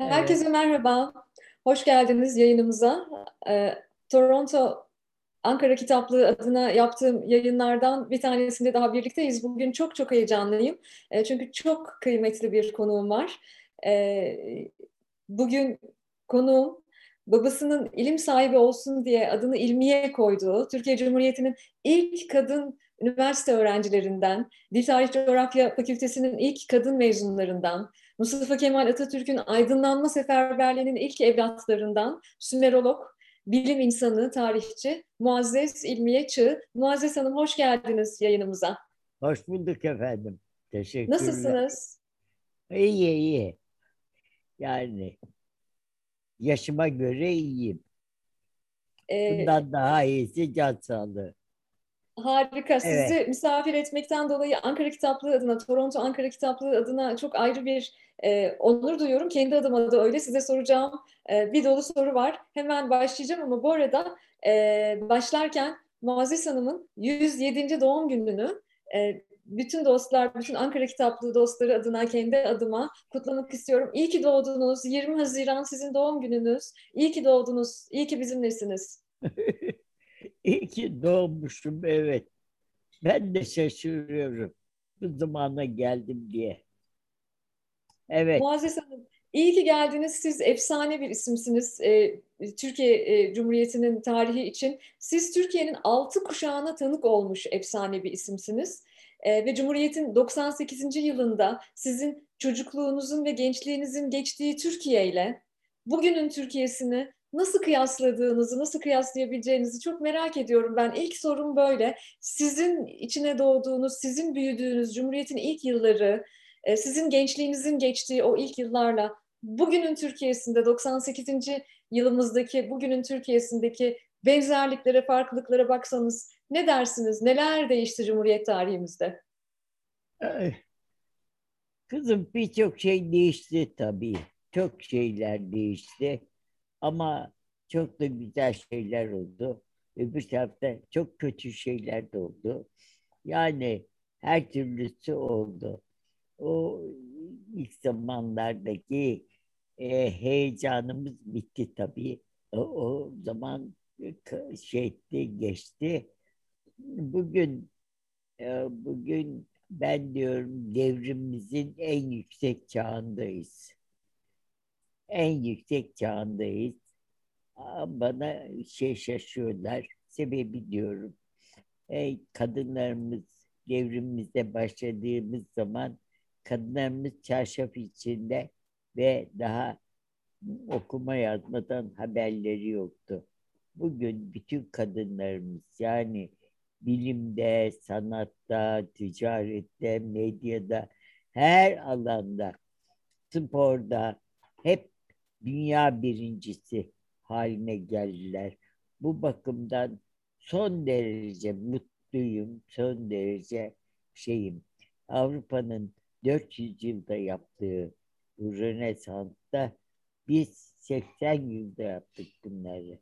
Evet. Herkese merhaba. Hoş geldiniz yayınımıza. Ee, Toronto Ankara Kitaplığı adına yaptığım yayınlardan bir tanesinde daha birlikteyiz. Bugün çok çok heyecanlıyım. Ee, çünkü çok kıymetli bir konuğum var. Ee, bugün konuğum babasının ilim sahibi olsun diye adını ilmiye koyduğu Türkiye Cumhuriyeti'nin ilk kadın üniversite öğrencilerinden, Dil Tarih Coğrafya Fakültesi'nin ilk kadın mezunlarından, Mustafa Kemal Atatürk'ün aydınlanma seferberliğinin ilk evlatlarından, Sümerolog, bilim insanı, tarihçi, Muazzez İlmiye Çığ. Muazzez Hanım hoş geldiniz yayınımıza. Hoş bulduk efendim. Teşekkürler. Nasılsınız? İyi iyi. Yani yaşıma göre iyiyim. Ee, Bundan daha iyisi can sağlığı. Harika. Sizi evet. misafir etmekten dolayı Ankara Kitaplığı adına, Toronto Ankara Kitaplığı adına çok ayrı bir e, onur duyuyorum. Kendi adıma da öyle. Size soracağım e, bir dolu soru var. Hemen başlayacağım ama bu arada e, başlarken Muazzez Hanım'ın 107. doğum gününü e, bütün dostlar, bütün Ankara Kitaplığı dostları adına, kendi adıma kutlamak istiyorum. İyi ki doğdunuz. 20 Haziran sizin doğum gününüz. İyi ki doğdunuz. İyi ki bizimlesiniz. İyi ki doğmuşum evet. Ben de şaşırıyorum. Bu zamana geldim diye. Evet. Muazzez Hanım, iyi ki geldiniz. Siz efsane bir isimsiniz e, Türkiye e, Cumhuriyeti'nin tarihi için. Siz Türkiye'nin altı kuşağına tanık olmuş efsane bir isimsiniz. E, ve Cumhuriyet'in 98. yılında sizin çocukluğunuzun ve gençliğinizin geçtiği Türkiye ile bugünün Türkiye'sini nasıl kıyasladığınızı, nasıl kıyaslayabileceğinizi çok merak ediyorum ben. İlk sorum böyle. Sizin içine doğduğunuz, sizin büyüdüğünüz Cumhuriyet'in ilk yılları, e, sizin gençliğinizin geçtiği o ilk yıllarla bugünün Türkiye'sinde 98. yılımızdaki bugünün Türkiye'sindeki benzerliklere, farklılıklara baksanız ne dersiniz? Neler değişti Cumhuriyet tarihimizde? Kızım birçok şey değişti tabii. Çok şeyler değişti. Ama çok da güzel şeyler oldu. Öbür tarafta çok kötü şeyler de oldu. Yani her türlüsü oldu. O ilk zamanlardaki e, heyecanımız bitti tabii. O, o zaman şeydi geçti. Bugün e, bugün ben diyorum devrimimizin en yüksek çağındayız en yüksek çağındayız. Bana şey şaşıyorlar. Sebebi diyorum. E, kadınlarımız devrimimizde başladığımız zaman kadınlarımız çarşaf içinde ve daha okuma yazmadan haberleri yoktu. Bugün bütün kadınlarımız yani bilimde, sanatta, ticarette, medyada, her alanda, sporda hep dünya birincisi haline geldiler. Bu bakımdan son derece mutluyum, son derece şeyim. Avrupa'nın 400 yılda yaptığı bu Rönesans'ta biz 80 yılda yaptık bunları.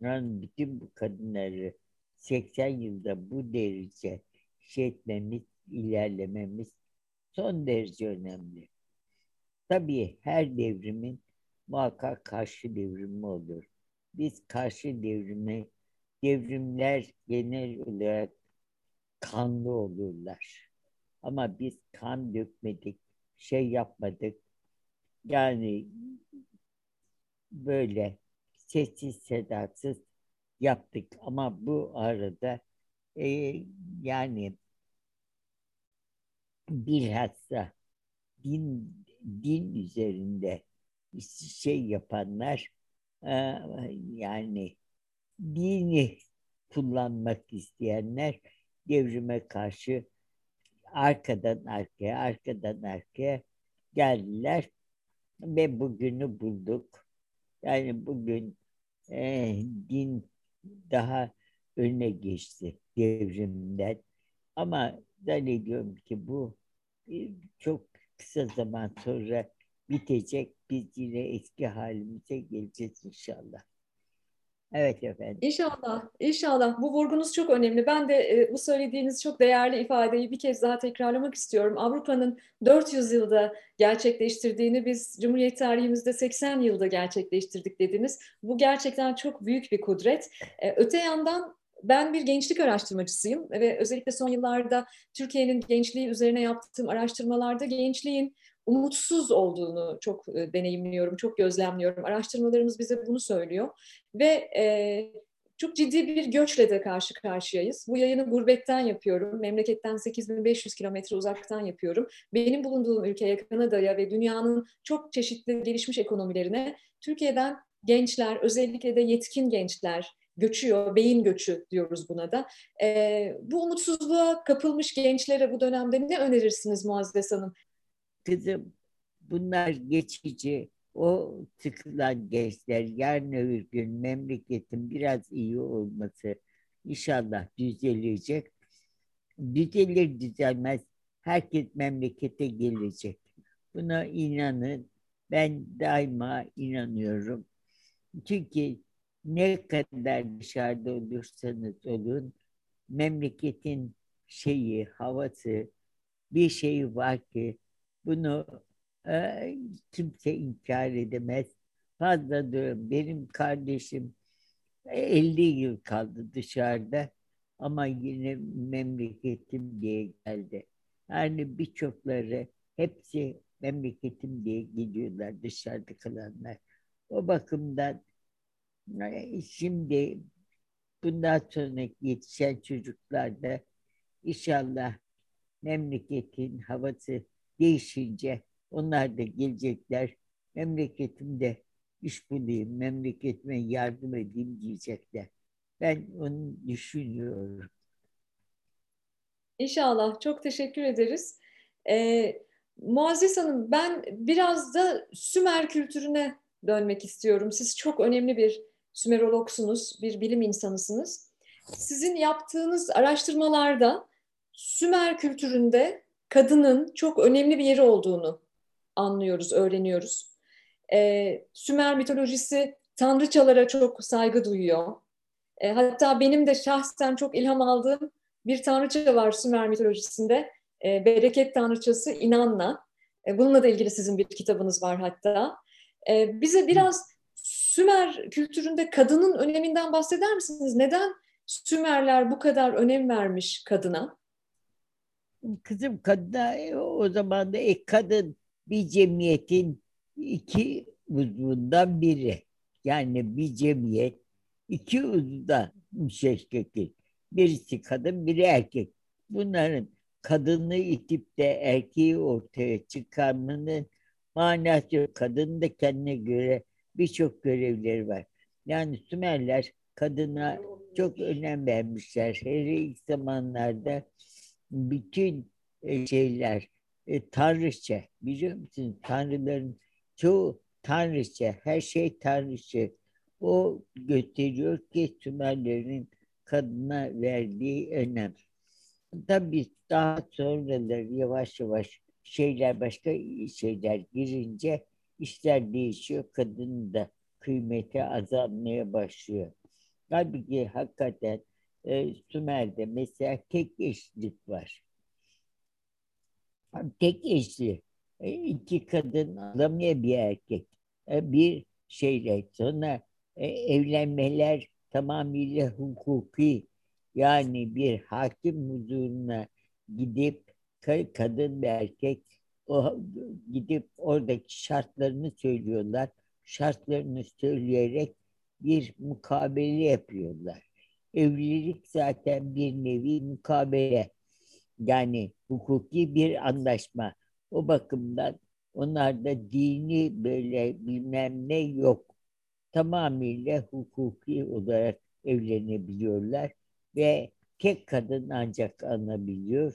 Yani bütün bu kadınları 80 yılda bu derece şey etmemiz, ilerlememiz son derece önemli. Tabii her devrimin muhakkak karşı devrimi olur. Biz karşı devrimi, devrimler genel olarak kanlı olurlar. Ama biz kan dökmedik, şey yapmadık. Yani böyle sessiz sedasız yaptık. Ama bu arada e, yani bilhassa din din üzerinde şey yapanlar e, yani dini kullanmak isteyenler devrime karşı arkadan arkaya, arkadan arkaya geldiler ve bugünü bulduk. Yani bugün e, din daha öne geçti devrimden. Ama zannediyorum ki bu e, çok kısa zaman sonra bitecek. Biz yine eski halimize geleceğiz inşallah. Evet efendim. İnşallah, inşallah. Bu vurgunuz çok önemli. Ben de e, bu söylediğiniz çok değerli ifadeyi bir kez daha tekrarlamak istiyorum. Avrupa'nın 400 yılda gerçekleştirdiğini biz Cumhuriyet tarihimizde 80 yılda gerçekleştirdik dediniz. Bu gerçekten çok büyük bir kudret. E, öte yandan ben bir gençlik araştırmacısıyım ve özellikle son yıllarda Türkiye'nin gençliği üzerine yaptığım araştırmalarda gençliğin umutsuz olduğunu çok e, deneyimliyorum, çok gözlemliyorum. Araştırmalarımız bize bunu söylüyor ve e, çok ciddi bir göçle de karşı karşıyayız. Bu yayını gurbetten yapıyorum. Memleketten 8500 kilometre uzaktan yapıyorum. Benim bulunduğum ülkeye, Kanada'ya ve dünyanın çok çeşitli gelişmiş ekonomilerine Türkiye'den gençler, özellikle de yetkin gençler göçüyor, beyin göçü diyoruz buna da. E, bu umutsuzluğa kapılmış gençlere bu dönemde ne önerirsiniz Muazzez Hanım? Kızım bunlar geçici. O sıkılan gençler yarın öbür gün memleketin biraz iyi olması inşallah düzelecek. Düzelir düzelmez herkes memlekete gelecek. Buna inanın. Ben daima inanıyorum. Çünkü ne kadar dışarıda olursanız olun memleketin şeyi, havası bir şey var ki bunu e, kimse inkar edemez. Fazla diyorum. Benim kardeşim 50 yıl kaldı dışarıda ama yine memleketim diye geldi. Yani birçokları hepsi memleketim diye gidiyorlar dışarıda kalanlar. O bakımdan e, şimdi bundan sonra yetişen çocuklar da inşallah memleketin havası değişince onlar da gelecekler. Memleketimde iş bulayım, memleketime yardım edeyim diyecekler. Ben onu düşünüyorum. İnşallah. Çok teşekkür ederiz. Ee, Muazzez Hanım ben biraz da Sümer kültürüne dönmek istiyorum. Siz çok önemli bir Sümerologsunuz, bir bilim insanısınız. Sizin yaptığınız araştırmalarda Sümer kültüründe kadının çok önemli bir yeri olduğunu anlıyoruz, öğreniyoruz. Ee, Sümer mitolojisi tanrıçalara çok saygı duyuyor. E, hatta benim de şahsen çok ilham aldığım bir tanrıça var Sümer mitolojisinde. E, bereket tanrıçası İnanna. E, bununla da ilgili sizin bir kitabınız var hatta. E, bize biraz Sümer kültüründe kadının öneminden bahseder misiniz? Neden Sümerler bu kadar önem vermiş kadına? Kızım kadına e, o zaman da e, kadın bir cemiyetin iki uzvundan biri. Yani bir cemiyet iki uzvundan müşekkil. Birisi kadın, biri erkek. Bunların kadını itip de erkeği ortaya çıkarmanın manası yok. Kadın da kendine göre birçok görevleri var. Yani Sümerler kadına çok önem vermişler. Hele ilk zamanlarda bütün e, şeyler e, tanrıça biliyor musun? Tanrıların çoğu tanrıça, her şey tanrıça. O gösteriyor ki Sümerlerin kadına verdiği önem. Tabii daha sonraları yavaş yavaş şeyler başka şeyler girince işler değişiyor. Kadının da kıymeti azalmaya başlıyor. Halbuki hakikaten e, Sümer'de mesela tek eşlik var. Tek eşli. E, iki kadın alamıyor bir erkek. E, bir şeyle sonra e, evlenmeler tamamıyla hukuki yani bir hakim huzuruna gidip kadın ve erkek o gidip oradaki şartlarını söylüyorlar. Şartlarını söyleyerek bir mukabele yapıyorlar. Evlilik zaten bir nevi mukabele. Yani hukuki bir anlaşma. O bakımdan onlarda dini böyle bilmem ne yok. Tamamıyla hukuki olarak evlenebiliyorlar ve tek kadın ancak alınabiliyor.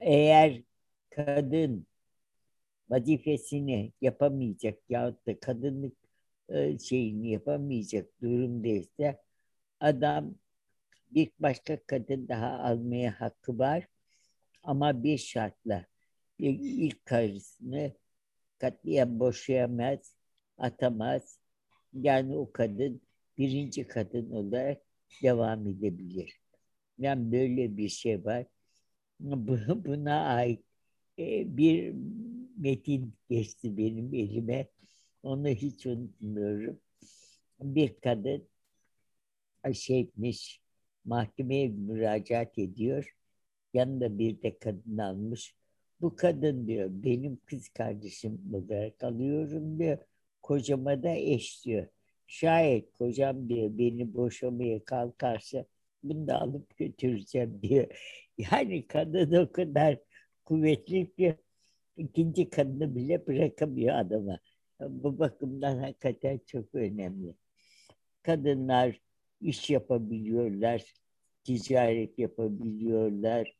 Eğer kadın vazifesini yapamayacak yahut da kadınlık e, şeyini yapamayacak durumdaysa adam bir başka kadın daha almaya hakkı var ama bir şartla ilk karısını katliyen boşayamaz, atamaz. Yani o kadın birinci kadın olarak devam edebilir. Yani böyle bir şey var. Buna ait e, bir metin geçti benim elime. Onu hiç unutmuyorum. Bir kadın şeymiş, mahkemeye müracaat ediyor. Yanında bir de kadın almış. Bu kadın diyor benim kız kardeşim olarak alıyorum diyor. Kocama da eş diyor. Şayet kocam diyor beni boşamaya kalkarsa bunu da alıp götüreceğim diyor. Yani kadın o kadar kuvvetli ki ikinci kadını bile bırakamıyor adama. Bu bakımdan hakikaten çok önemli. Kadınlar iş yapabiliyorlar, ticaret yapabiliyorlar,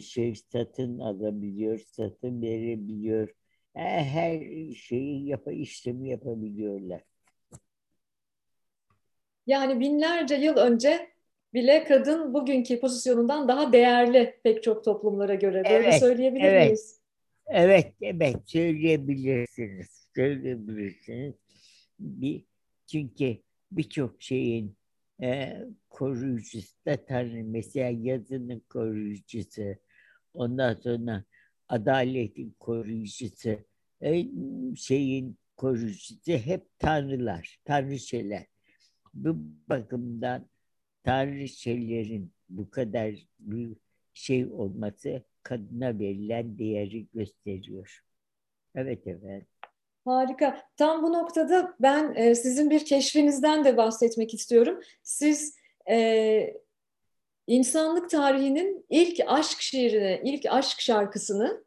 şey satın alabiliyor, satın verebiliyor. Her şeyi yap işlemi yapabiliyorlar. Yani binlerce yıl önce bile kadın bugünkü pozisyonundan daha değerli pek çok toplumlara göre. Böyle evet, söyleyebilir evet. miyiz? Evet, evet söyleyebilirsiniz. Söyleyebilirsiniz. Bir, çünkü birçok şeyin e, koruyucusu da Tanrı. Mesela yazının koruyucusu, ondan sonra adaletin koruyucusu, e, şeyin koruyucusu hep tanrılar, tanrıçeler. Bu bakımdan tanrıçelerin bu kadar bir şey olması kadına verilen değeri gösteriyor. Evet efendim. Harika. Tam bu noktada ben e, sizin bir keşfinizden de bahsetmek istiyorum. Siz e, insanlık tarihinin ilk aşk şiirini, ilk aşk şarkısını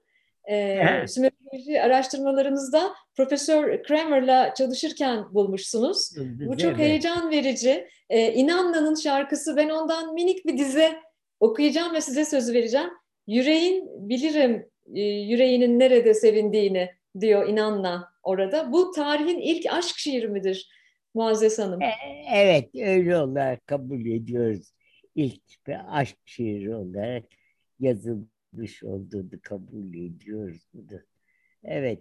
e, Sümeroloji araştırmalarınızda Profesör Kramer'la çalışırken bulmuşsunuz. Bu çok heyecan verici. E, İnanna'nın şarkısı ben ondan minik bir dize okuyacağım ve size sözü vereceğim. Yüreğin bilirim e, yüreğinin nerede sevindiğini diyor İnanna orada. Bu tarihin ilk aşk şiiri midir Muazzez Hanım? E, evet öyle olarak kabul ediyoruz. İlk bir aşk şiiri olarak yazılmış olduğunu kabul ediyoruz bunu. Evet.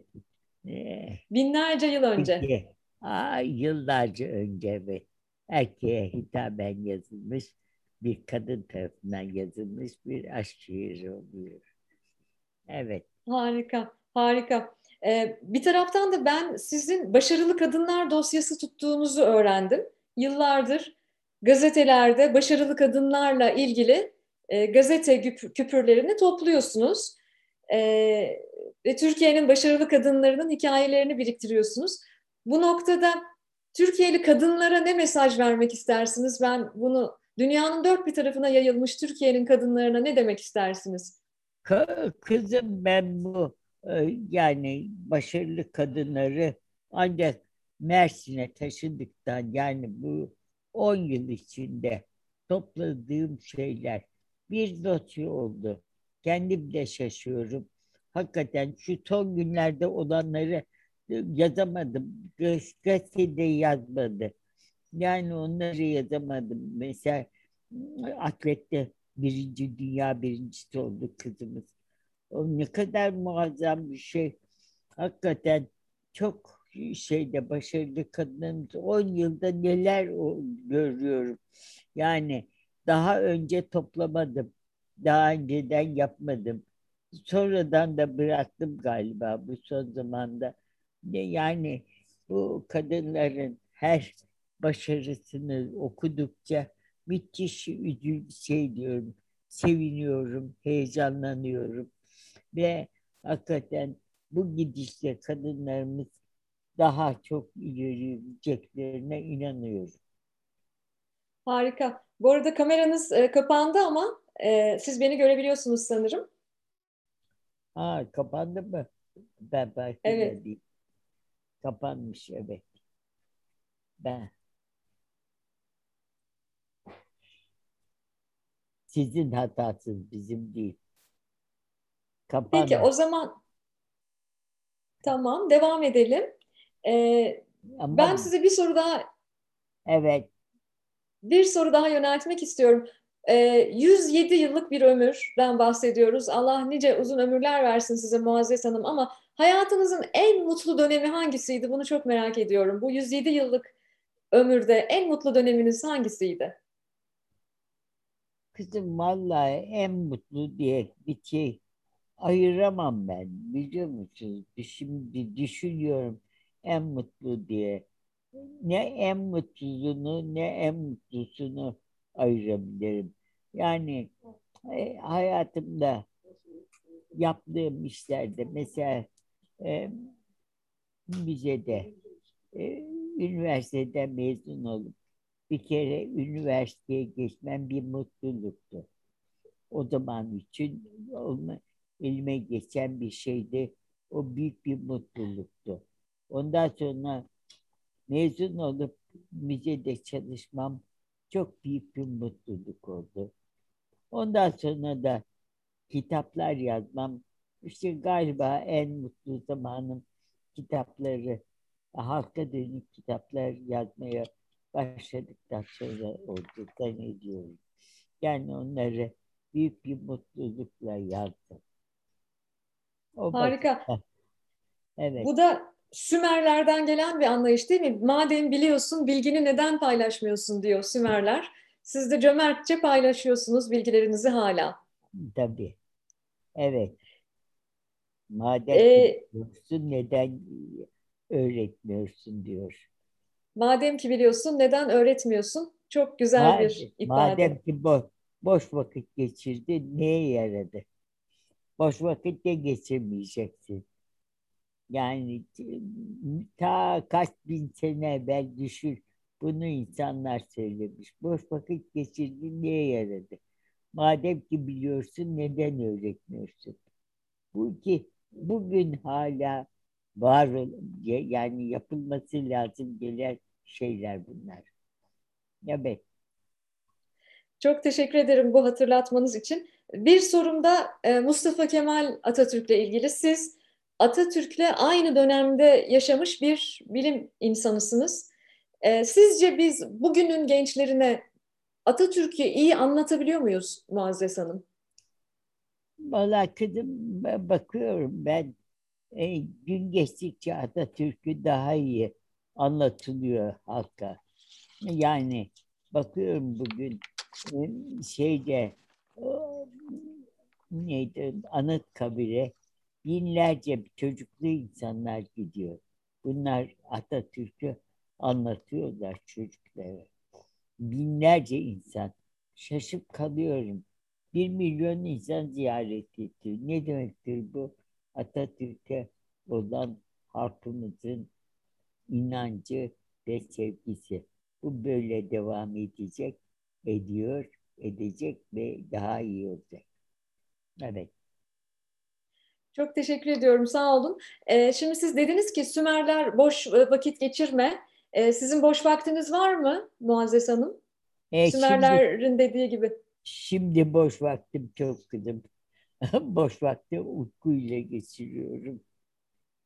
E, Binlerce yıl önce. Peki, aa, yıllarca önce evet. Erkeğe hitaben yazılmış bir kadın tarafından yazılmış bir aşk şiiri oluyor. Evet. Harika, harika. Ee, bir taraftan da ben sizin başarılı kadınlar dosyası tuttuğunuzu öğrendim. Yıllardır gazetelerde başarılı kadınlarla ilgili e, gazete küpürlerini topluyorsunuz. E, ve Türkiye'nin başarılı kadınlarının hikayelerini biriktiriyorsunuz. Bu noktada Türkiye'li kadınlara ne mesaj vermek istersiniz? Ben bunu dünyanın dört bir tarafına yayılmış Türkiye'nin kadınlarına ne demek istersiniz? Kızım ben bu yani başarılı kadınları ancak Mersin'e taşıdıktan yani bu 10 yıl içinde topladığım şeyler bir dosya oldu. Kendim de şaşıyorum. Hakikaten şu son günlerde olanları yazamadım. Gazetede yazmadı. Yani onları yazamadım. Mesela atlette birinci dünya birincisi oldu kızımız. O ne kadar muazzam bir şey. Hakikaten çok şeyde başarılı kadınlarımız 10 yılda neler görüyorum. Yani daha önce toplamadım. Daha önceden yapmadım. Sonradan da bıraktım galiba bu son zamanda. Yani bu kadınların her başarısını okudukça müthiş şey diyorum, seviniyorum, heyecanlanıyorum. Ve hakikaten bu gidişle kadınlarımız daha çok yürüyeceklerine inanıyorum. Harika. Bu arada kameranız e, kapandı ama e, siz beni görebiliyorsunuz sanırım. Ha kapandı mı? Ben belki evet. değil. Kapanmış evet. Ben. Sizin hatasınız bizim değil. Kapanma. Peki o zaman tamam devam edelim. Ee, ben size bir soru daha Evet. Bir soru daha yöneltmek istiyorum. Ee, 107 yıllık bir ömürden bahsediyoruz. Allah nice uzun ömürler versin size Muazzez Hanım ama hayatınızın en mutlu dönemi hangisiydi? Bunu çok merak ediyorum. Bu 107 yıllık ömürde en mutlu döneminiz hangisiydi? Kızım vallahi en mutlu diye bir şey ayıramam ben biliyor musunuz? Şimdi düşünüyorum en mutlu diye. Ne en mutlusunu ne en mutlusunu ayırabilirim. Yani e, hayatımda yaptığım işlerde mesela e, müzede e, üniversiteden mezun olup bir kere üniversiteye geçmem bir mutluluktu. O zaman için olma, elime geçen bir şeydi. O büyük bir mutluluktu. Ondan sonra mezun olup müzede çalışmam çok büyük bir mutluluk oldu. Ondan sonra da kitaplar yazmam işte galiba en mutlu zamanım kitapları halka dönük kitaplar yazmaya başladıktan sonra oldu zannediyorum. Yani onları büyük bir mutlulukla yazdım. O Harika. Evet. Bu da Sümerlerden gelen bir anlayış değil mi? Madem biliyorsun bilgini neden paylaşmıyorsun diyor Sümerler. Siz de cömertçe paylaşıyorsunuz bilgilerinizi hala. Tabii. Evet. Madem ee, biliyorsun neden öğretmiyorsun diyor. Madem ki biliyorsun neden öğretmiyorsun? Çok güzel madem, bir ifade. Madem ki bo boş vakit geçirdi neye yaradı? Boş vakit de geçirmeyeceksin. Yani ta kaç bin sene evvel düşün. Bunu insanlar söylemiş. Boş vakit geçirdi neye yaradı? Madem ki biliyorsun neden öğretmiyorsun? Bu ki bugün hala var yani yapılması lazım gelen şeyler bunlar. Evet. Çok teşekkür ederim bu hatırlatmanız için. Bir sorum da e, Mustafa Kemal Atatürk'le ilgili. Siz Atatürk'le aynı dönemde yaşamış bir bilim insanısınız. E, sizce biz bugünün gençlerine Atatürk'ü iyi anlatabiliyor muyuz Muazzez Hanım? Valla bakıyorum ben e, gün geçtikçe Atatürk'ü daha iyi anlatılıyor halka. Yani bakıyorum bugün e, şeyde neydi anıt kabire binlerce çocuklu insanlar gidiyor. Bunlar Atatürk'ü anlatıyorlar çocuklara. Binlerce insan. Şaşıp kalıyorum. Bir milyon insan ziyaret etti. Ne demektir bu? Atatürk'e olan halkımızın inancı ve sevgisi. Bu böyle devam edecek, ediyor, edecek ve daha iyi olacak. Evet. Çok teşekkür ediyorum, sağ olun. Ee, şimdi siz dediniz ki Sümerler boş e, vakit geçirme. Ee, sizin boş vaktiniz var mı Muazzez Hanım? Ee, Sümerlerin şimdi, dediği gibi. Şimdi boş vaktim çok kızım. boş vakti uykuyla geçiriyorum.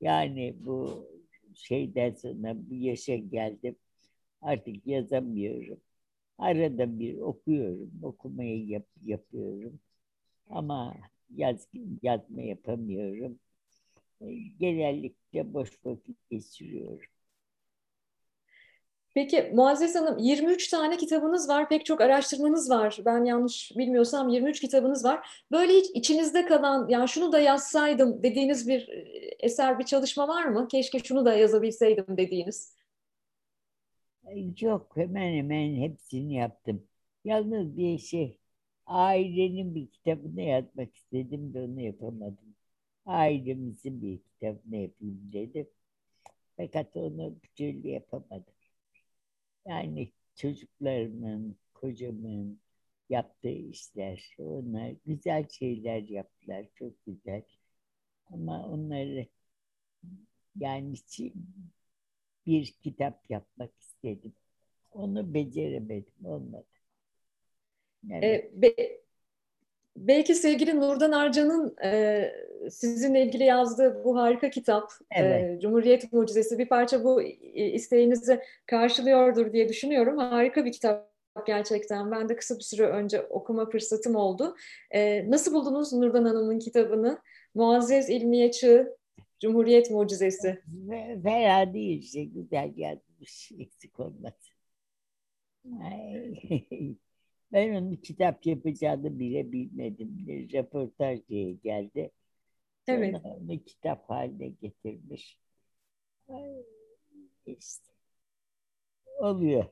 Yani bu şeyden sonra bu yaşa geldim. Artık yazamıyorum. Arada bir okuyorum. Okumayı yap, yapıyorum. Ama yaz, yazma yapamıyorum. Genellikle boş vakit geçiriyorum. Peki Muazzez Hanım 23 tane kitabınız var, pek çok araştırmanız var. Ben yanlış bilmiyorsam 23 kitabınız var. Böyle hiç içinizde kalan, ya şunu da yazsaydım dediğiniz bir e, eser, bir çalışma var mı? Keşke şunu da yazabilseydim dediğiniz. Yok, hemen hemen hepsini yaptım. Yalnız bir şey, ailenin bir kitabını yazmak istedim de onu yapamadım. Ailemizin bir kitabını yapayım dedim. Fakat onu bir türlü yapamadım. Yani çocuklarımın, kocamın yaptığı işler, onlar güzel şeyler yaptılar, çok güzel. Ama onları yani bir kitap yapmak istedim. Onu beceremedim, olmadı. Evet. Ee, be, belki sevgili Nurdan Arcan'ın e, sizinle ilgili yazdığı bu harika kitap evet. e, Cumhuriyet Mucizesi bir parça bu isteğinizi karşılıyordur diye düşünüyorum. Harika bir kitap gerçekten. Ben de kısa bir süre önce okuma fırsatım oldu. E, nasıl buldunuz Nurdan Hanım'ın kitabını? Muazzez İlmiye Çığ, Cumhuriyet Mucizesi. Fena değil işte güzel yazmış eksik olmaz. ben onun kitap yapacağını bile bilmedim. Bir röportaj diye geldi. Evet. Sonra onu kitap haline getirmiş. İşte. Oluyor.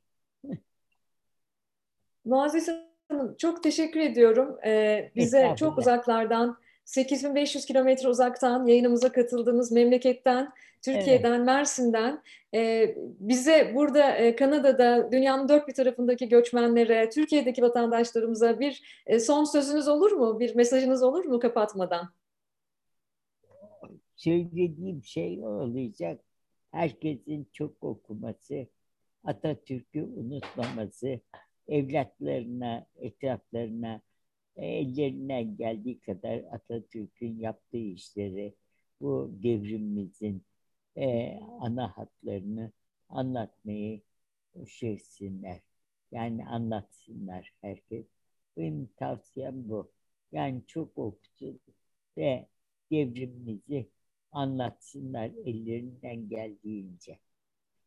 Muazzez Hanım çok teşekkür ediyorum. Ee, bize çok uzaklardan 8500 kilometre uzaktan yayınımıza katıldığınız memleketten, Türkiye'den, evet. Mersin'den e, bize burada e, Kanada'da dünyanın dört bir tarafındaki göçmenlere, Türkiye'deki vatandaşlarımıza bir e, son sözünüz olur mu? Bir mesajınız olur mu kapatmadan? Söylediğim şey olacak. Herkesin çok okuması, Atatürk'ü unutmaması, evlatlarına, etraflarına ellerinden geldiği kadar Atatürk'ün yaptığı işleri, bu devrimimizin e, ana hatlarını anlatmayı şeysinler. Yani anlatsınlar herkes. Benim tavsiyem bu. Yani çok okusun ve devrimimizi anlatsınlar ellerinden geldiğince.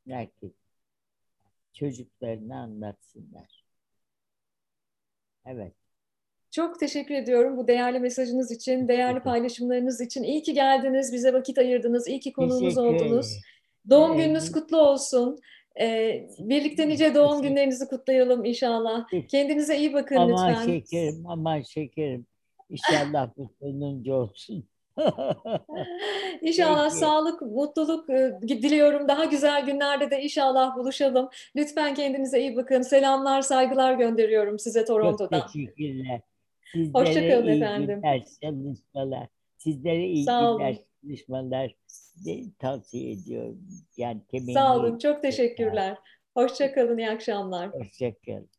Herkes çocuklarını anlatsınlar. Evet. Çok teşekkür ediyorum bu değerli mesajınız için, değerli paylaşımlarınız için. İyi ki geldiniz, bize vakit ayırdınız, iyi ki konuğumuz oldunuz. Doğum gününüz kutlu olsun. Ee, birlikte nice doğum günlerinizi kutlayalım inşallah. Kendinize iyi bakın aman lütfen. Aman şekerim, aman şekerim. İnşallah bu sonuncu olsun. İnşallah Peki. sağlık, mutluluk e, diliyorum. Daha güzel günlerde de inşallah buluşalım. Lütfen kendinize iyi bakın. Selamlar, saygılar gönderiyorum size Toronto'dan. Çok teşekkürler. Sizlere Hoşçakalın iyi efendim. Günler, çalışmalar. Sizlere iyi Sağ olun. çalışmalar tavsiye ediyorum. Yani Sağ olun, çok teşekkürler. Hoşçakalın, iyi akşamlar. Hoşçakalın.